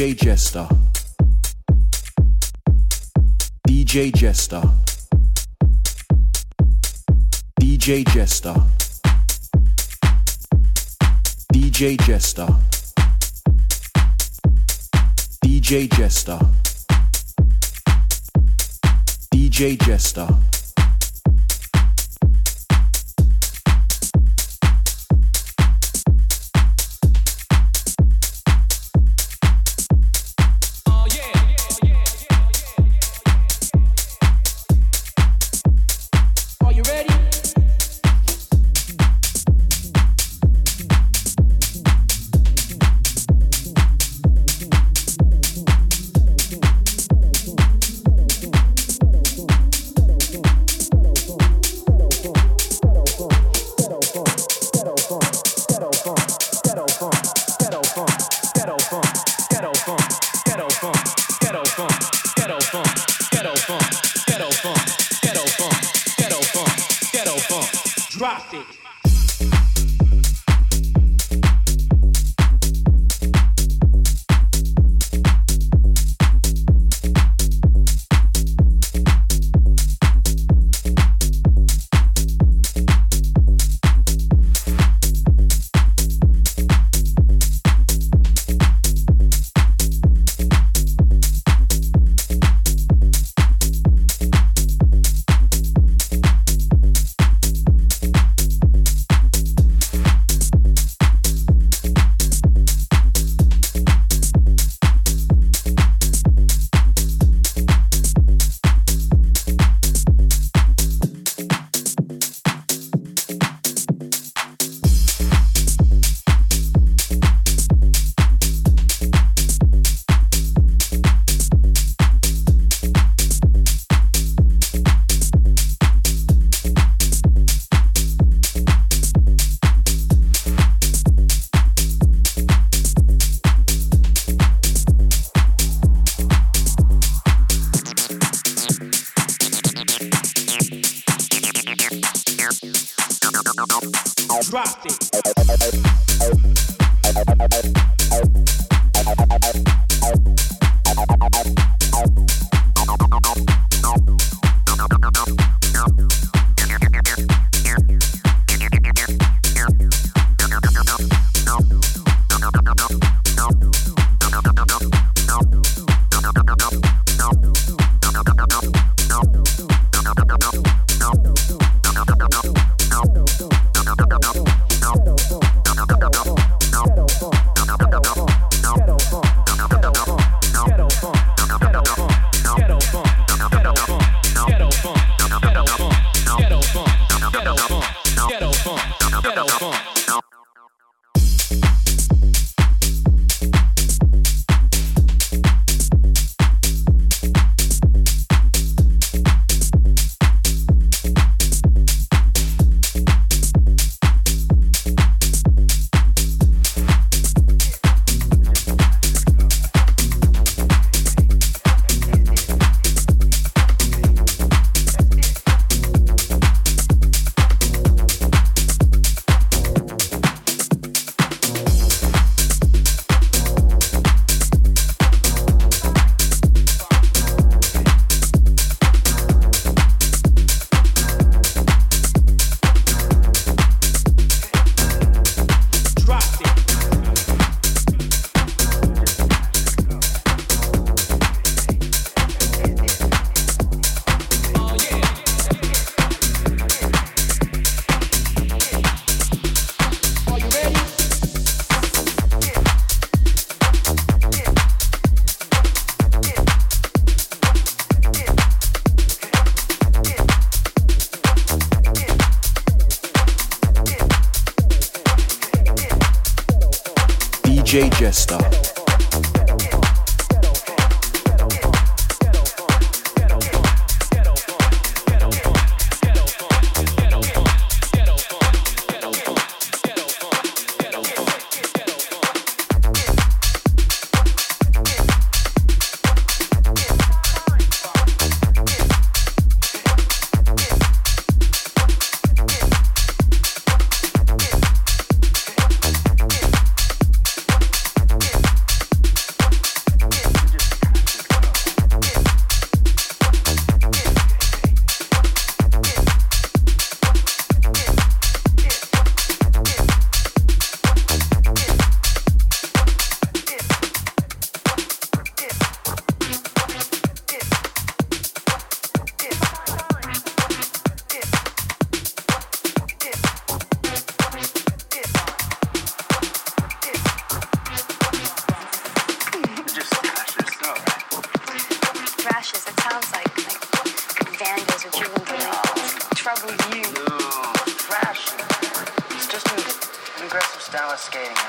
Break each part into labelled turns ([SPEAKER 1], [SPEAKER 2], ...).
[SPEAKER 1] DJ Jezta. DJ Jezta. DJ Jezta. DJ Jezta. DJ Jezta. DJ
[SPEAKER 2] Jezta. Aggressive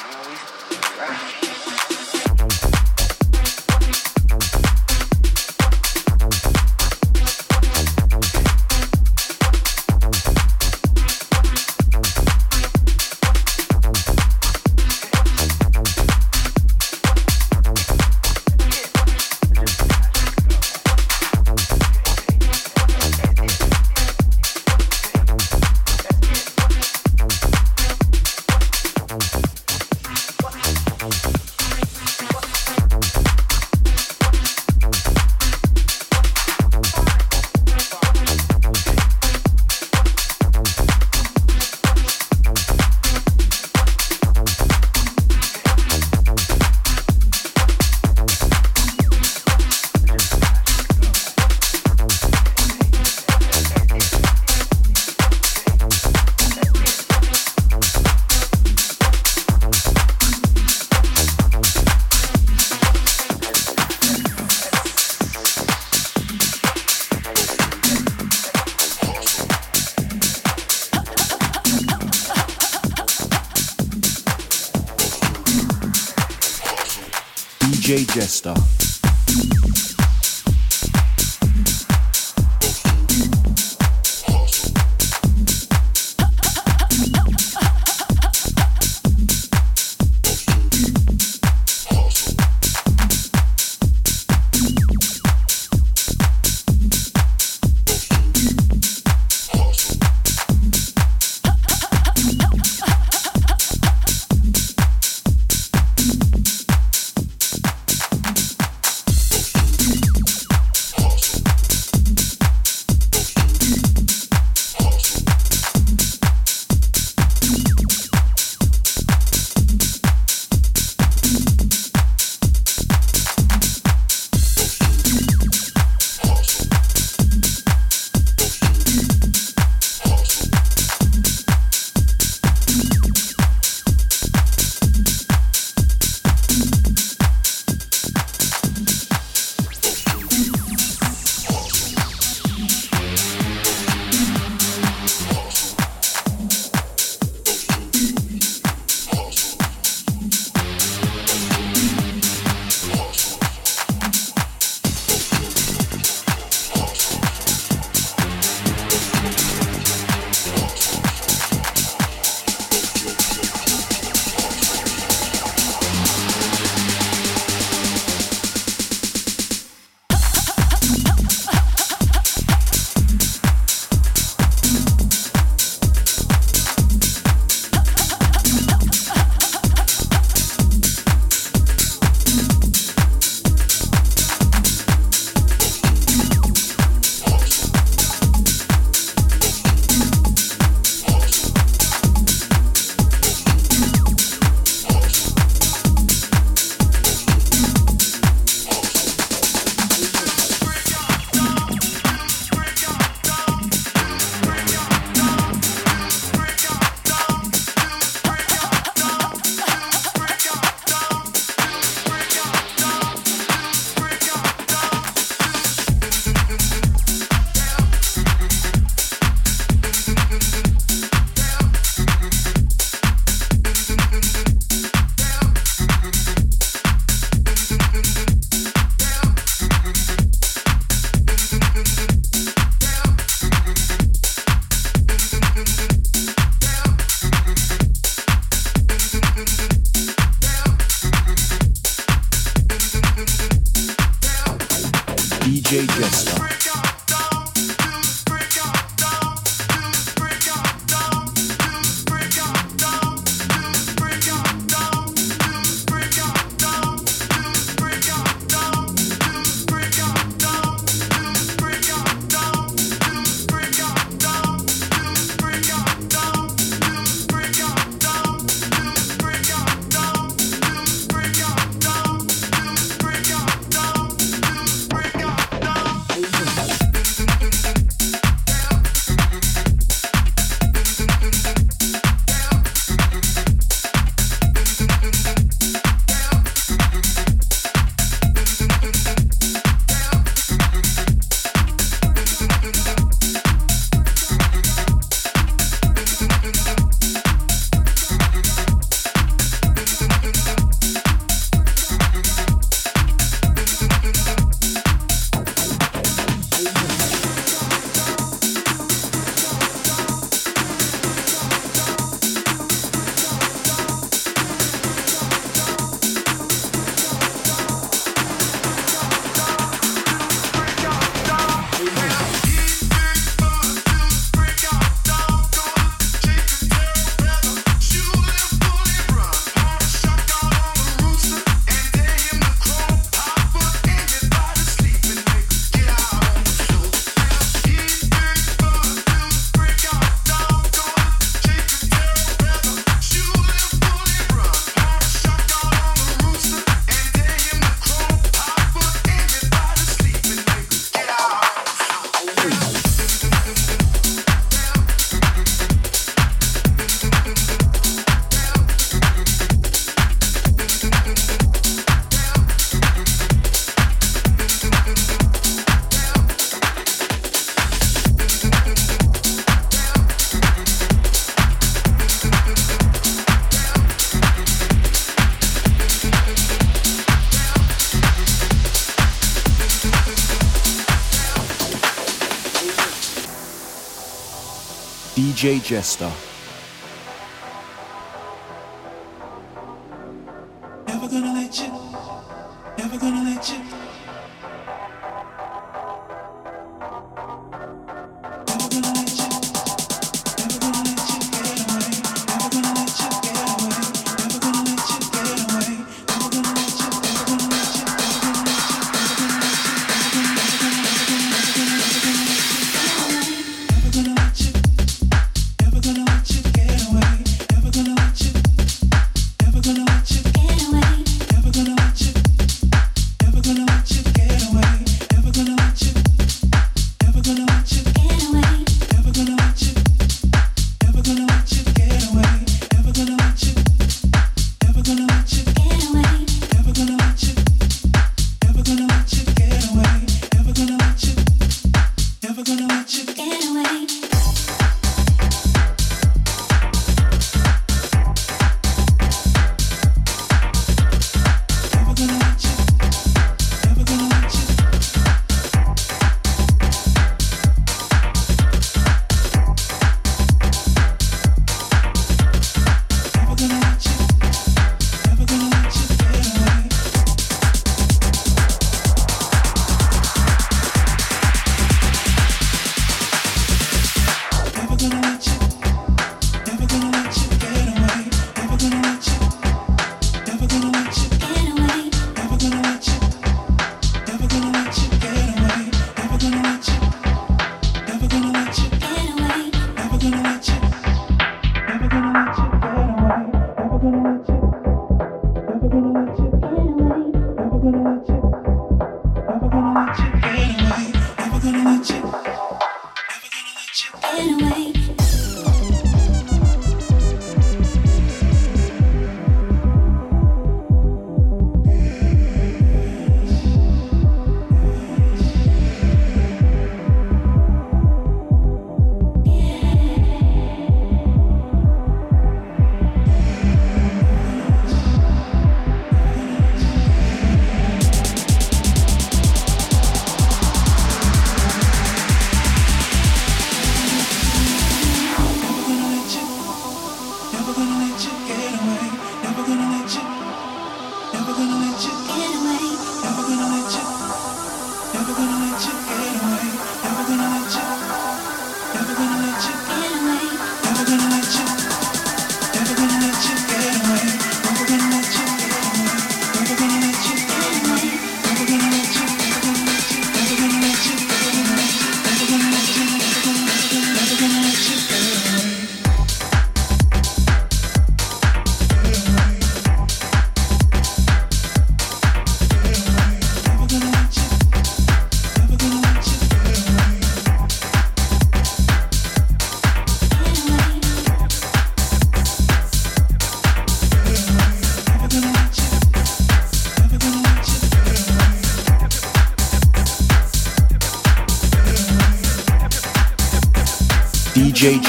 [SPEAKER 2] Jezta.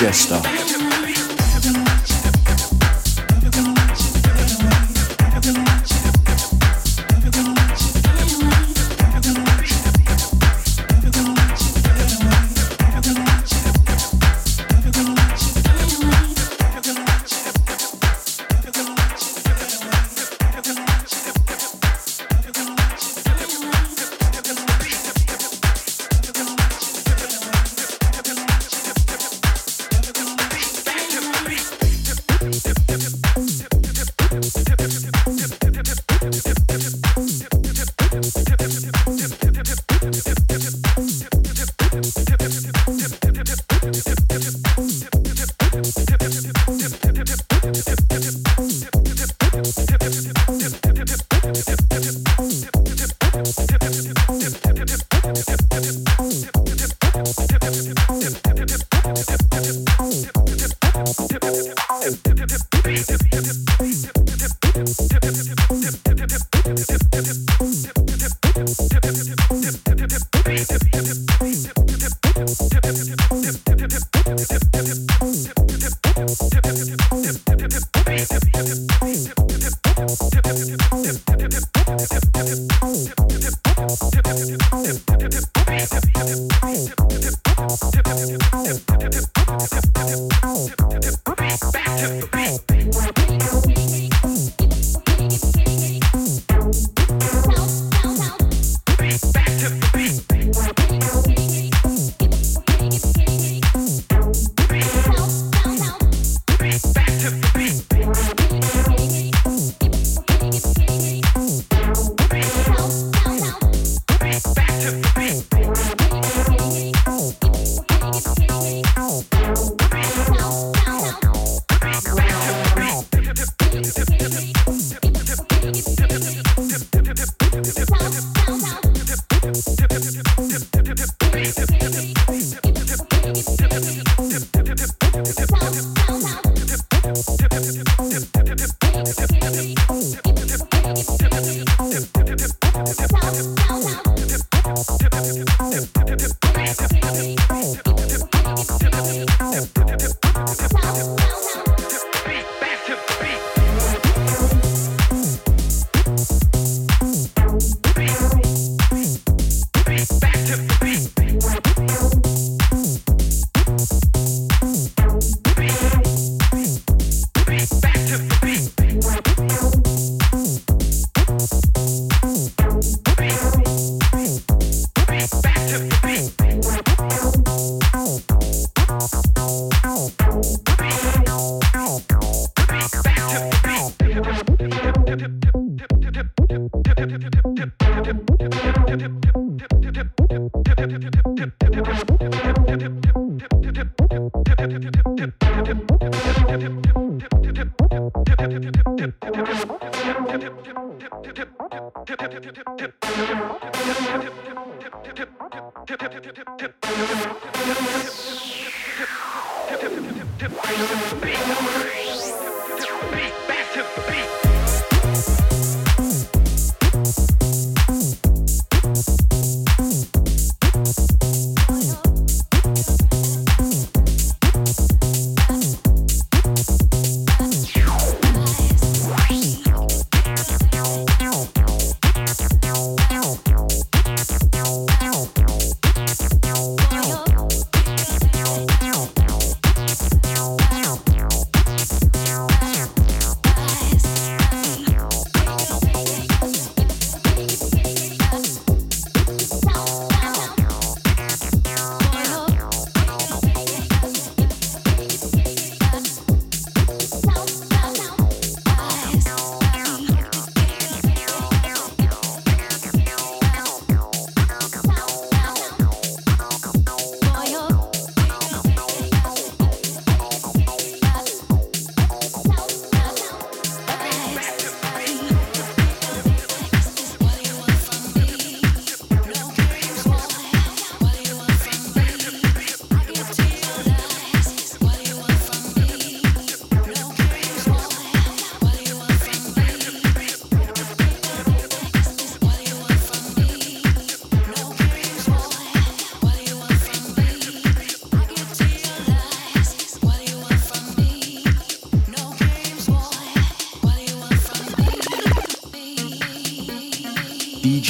[SPEAKER 2] Jezta.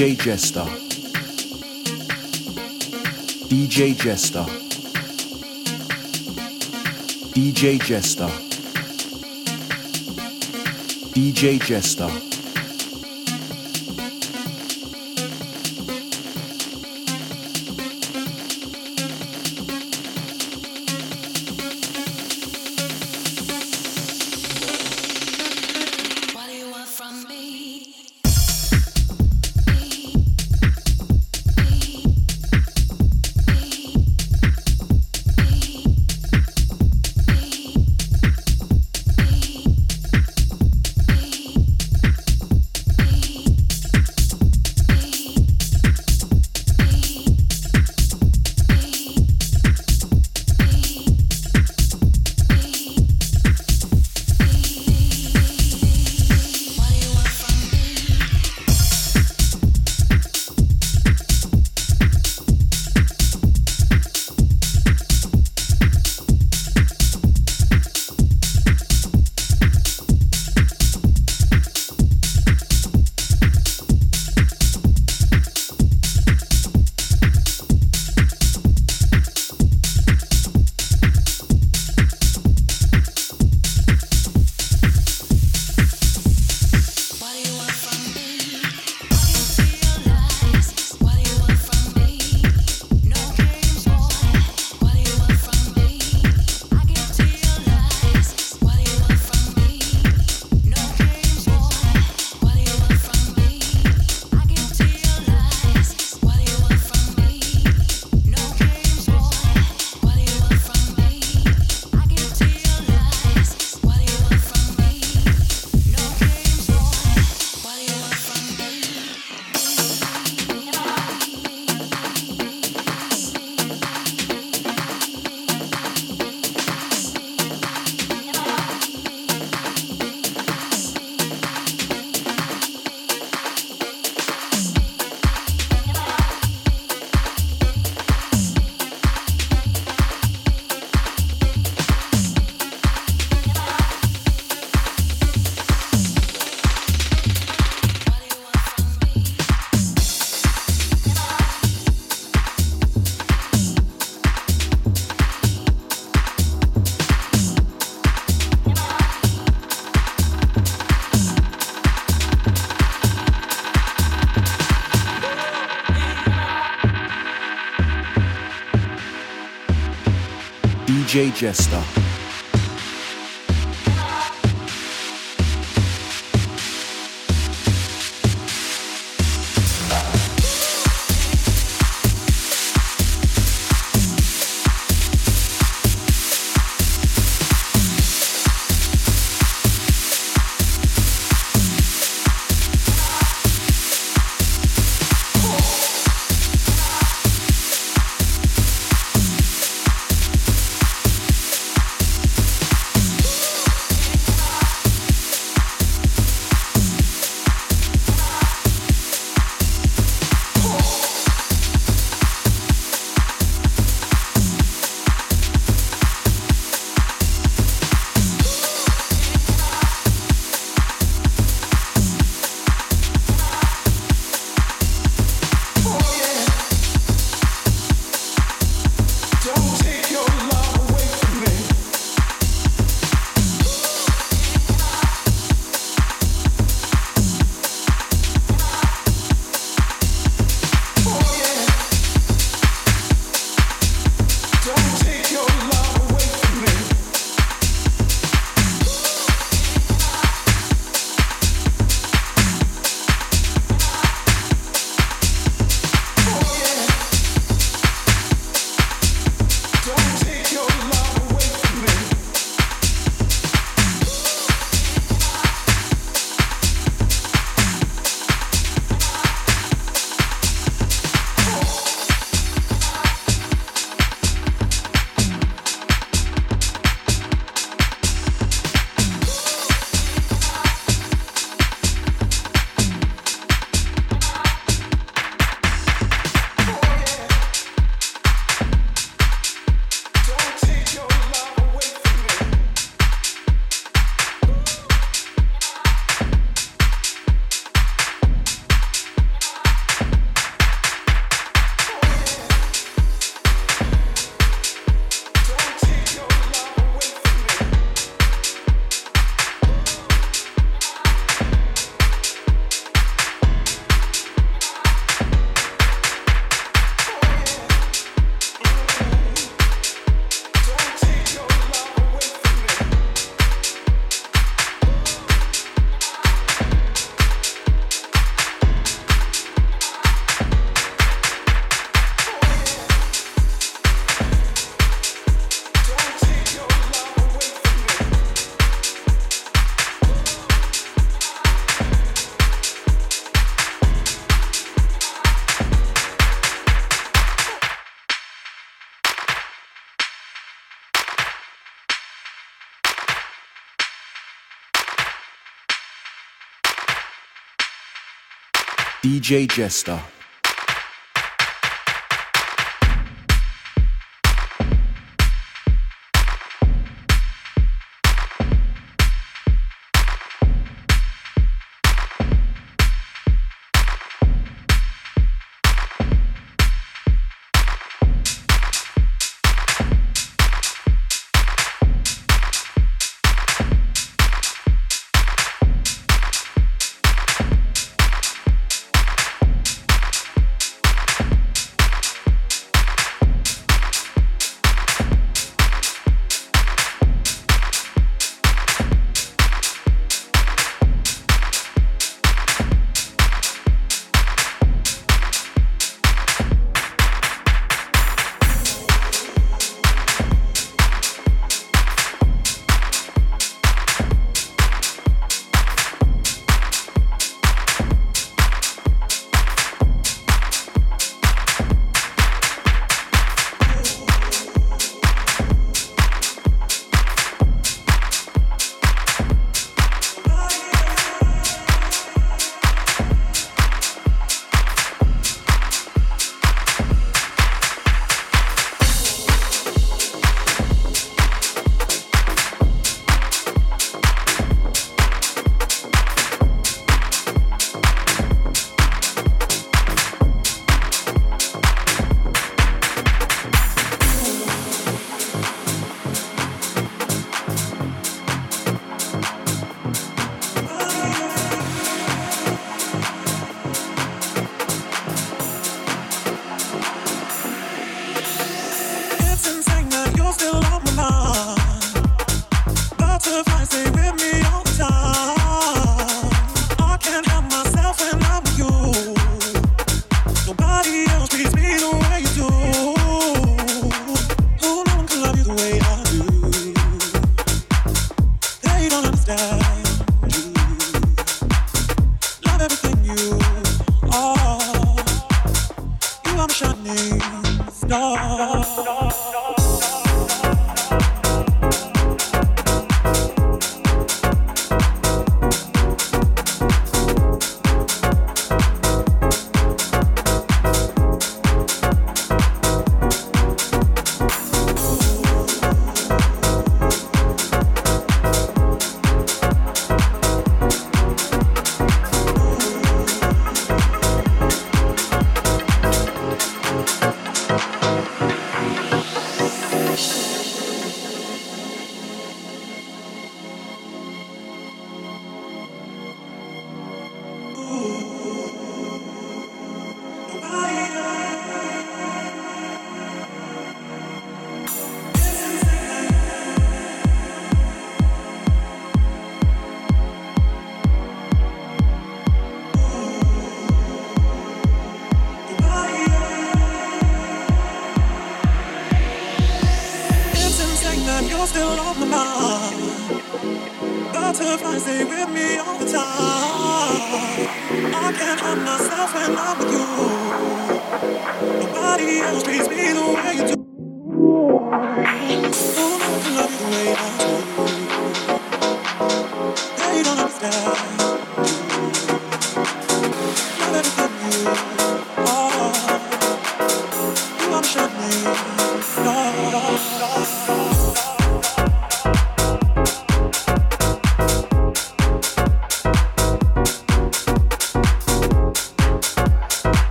[SPEAKER 1] DJ Jezta. DJ
[SPEAKER 3] Jezta.
[SPEAKER 1] DJ
[SPEAKER 4] Jezta.
[SPEAKER 1] DJ Jezta. Jezta. DJ Jezta.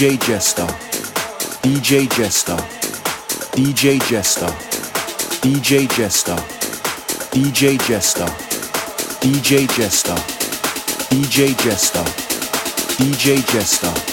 [SPEAKER 1] DJ Jezta, DJ Jezta, DJ
[SPEAKER 3] Jezta,
[SPEAKER 1] DJ Jezta, DJ Jezta, DJ Jezta, DJ Jezta, DJ
[SPEAKER 4] Jezta.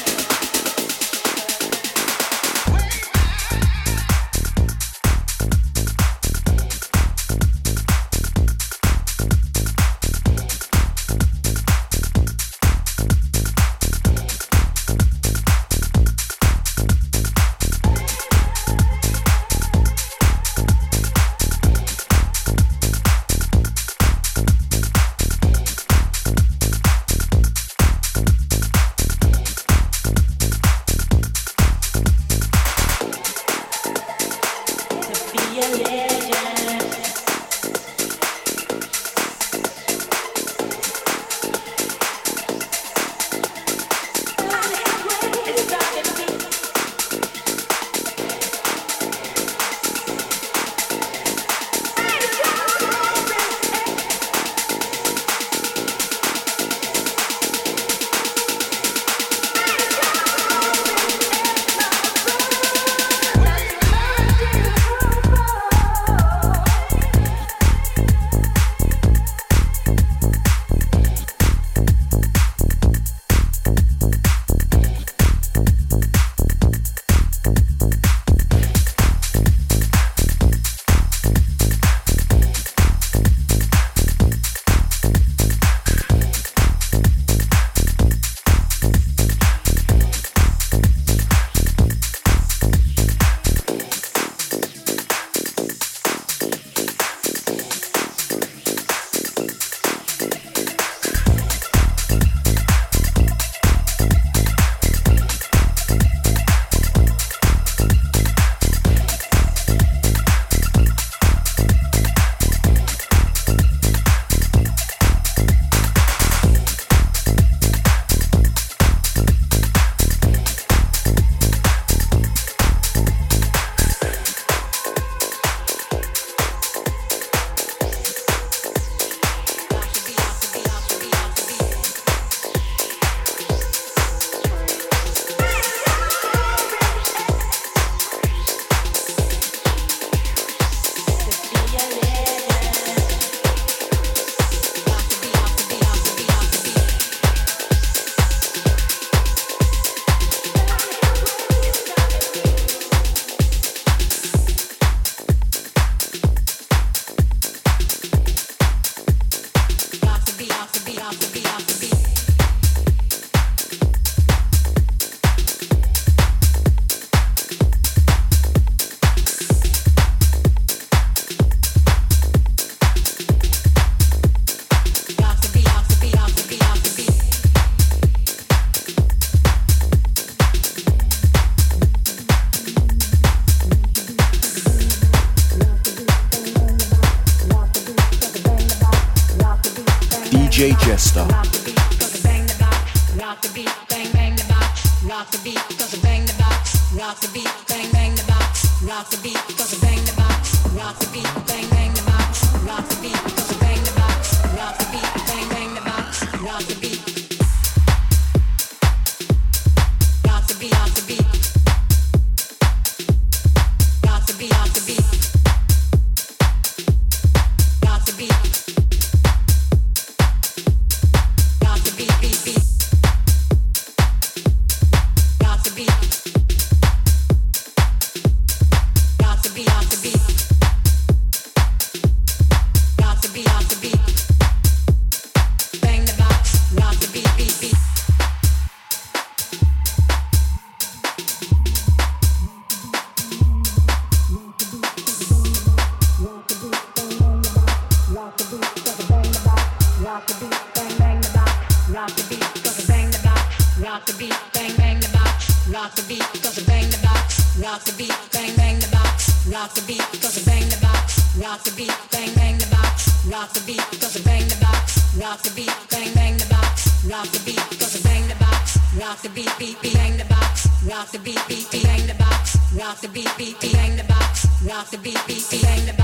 [SPEAKER 4] the beat, bang bang the box. Rock the beat because I bang the box. Rock the beat, bang bang the box. Rock the beat because I bang the box. Rock the beat, bang bang the box. Rock the beat because I bang the box. Rock the beat, bang bang the box. Rock the beat because I bang the box. Rock the beat, beat, beat, bang the box. Rock the beat, beat, beat, bang the box. Rock the beat, beat, beat, bang the box. Rock the beat, beat, beat, bang the.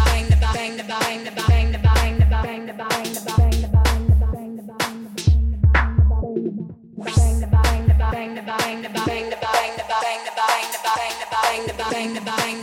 [SPEAKER 4] bang the bang the bang.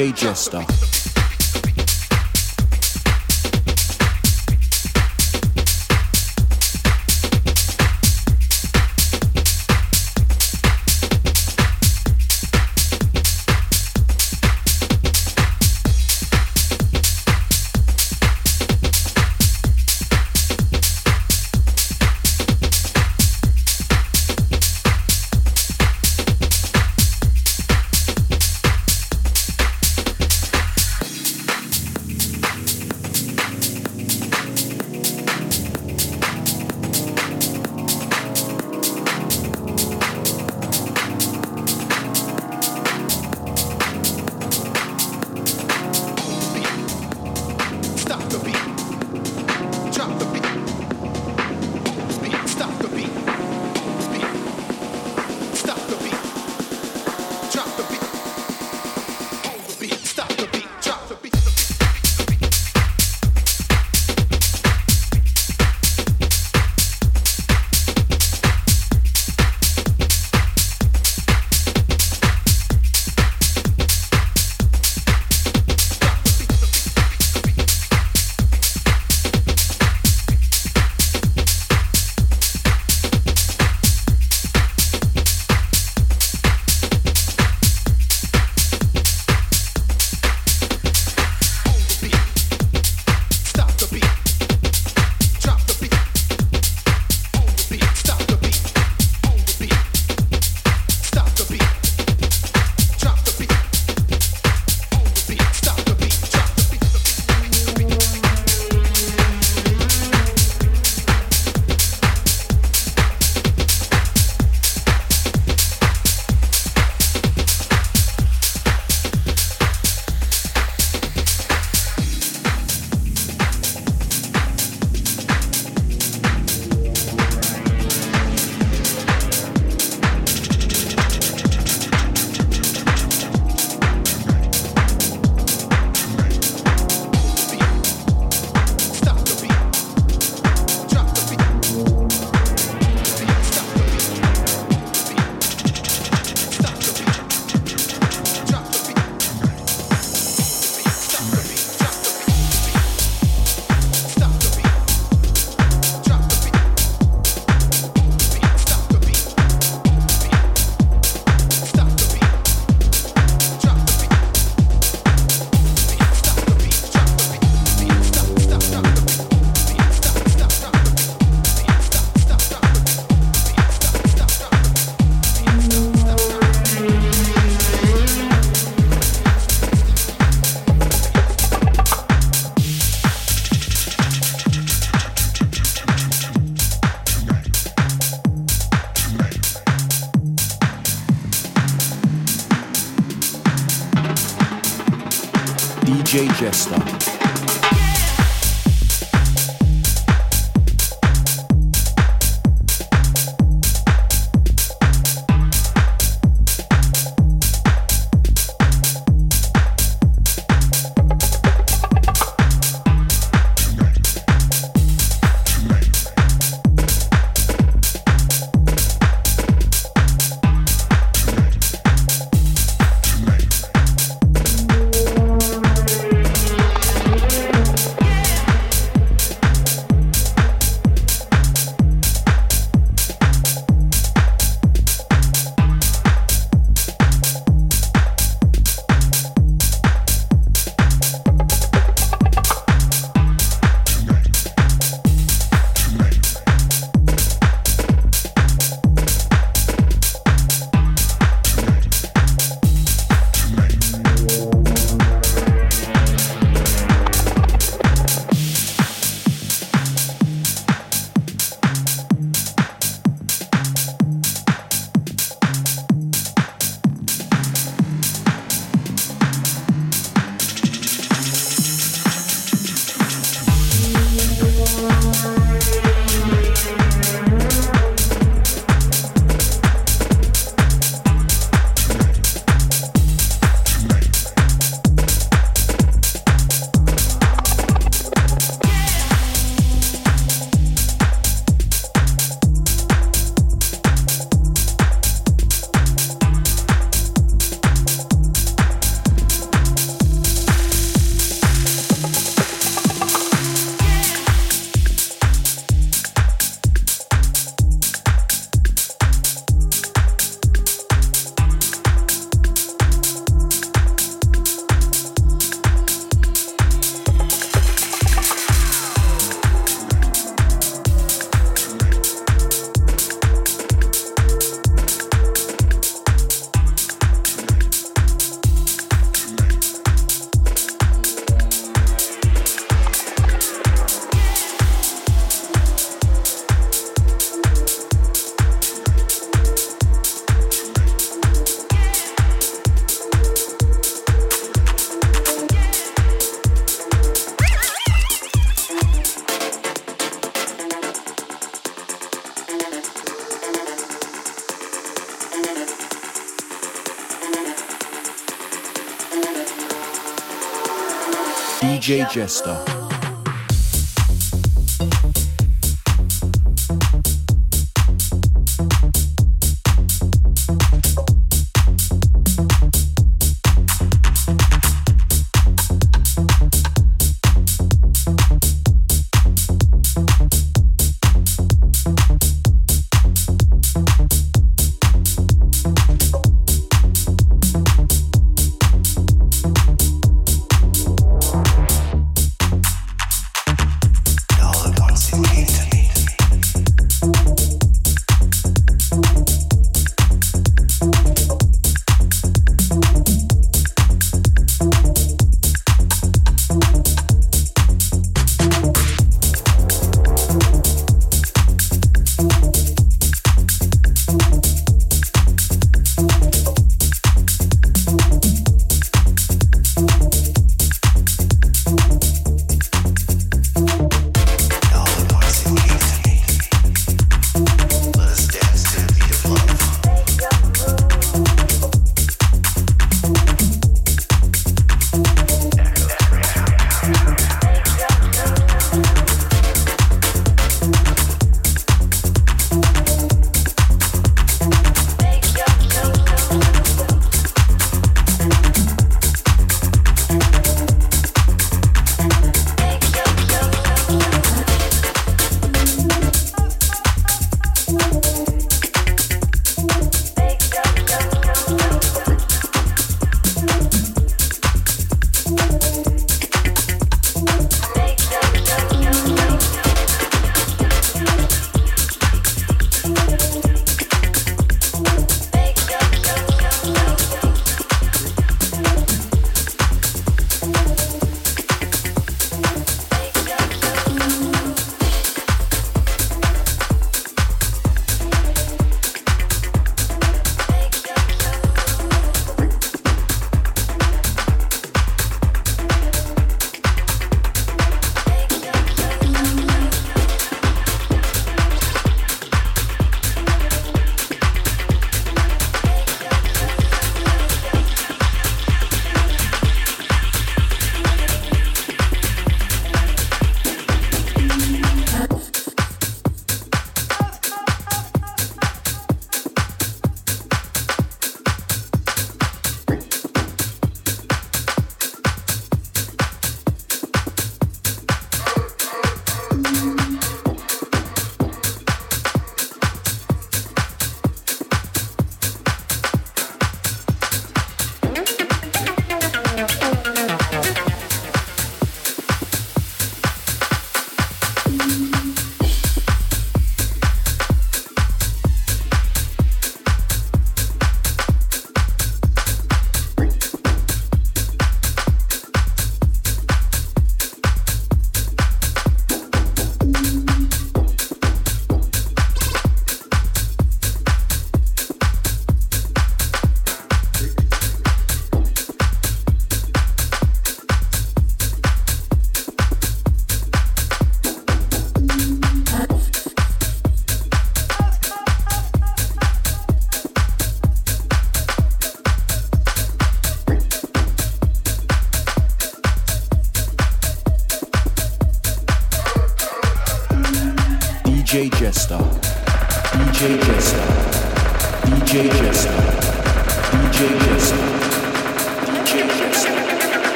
[SPEAKER 1] DJ Jezta. Jezta. Jezta.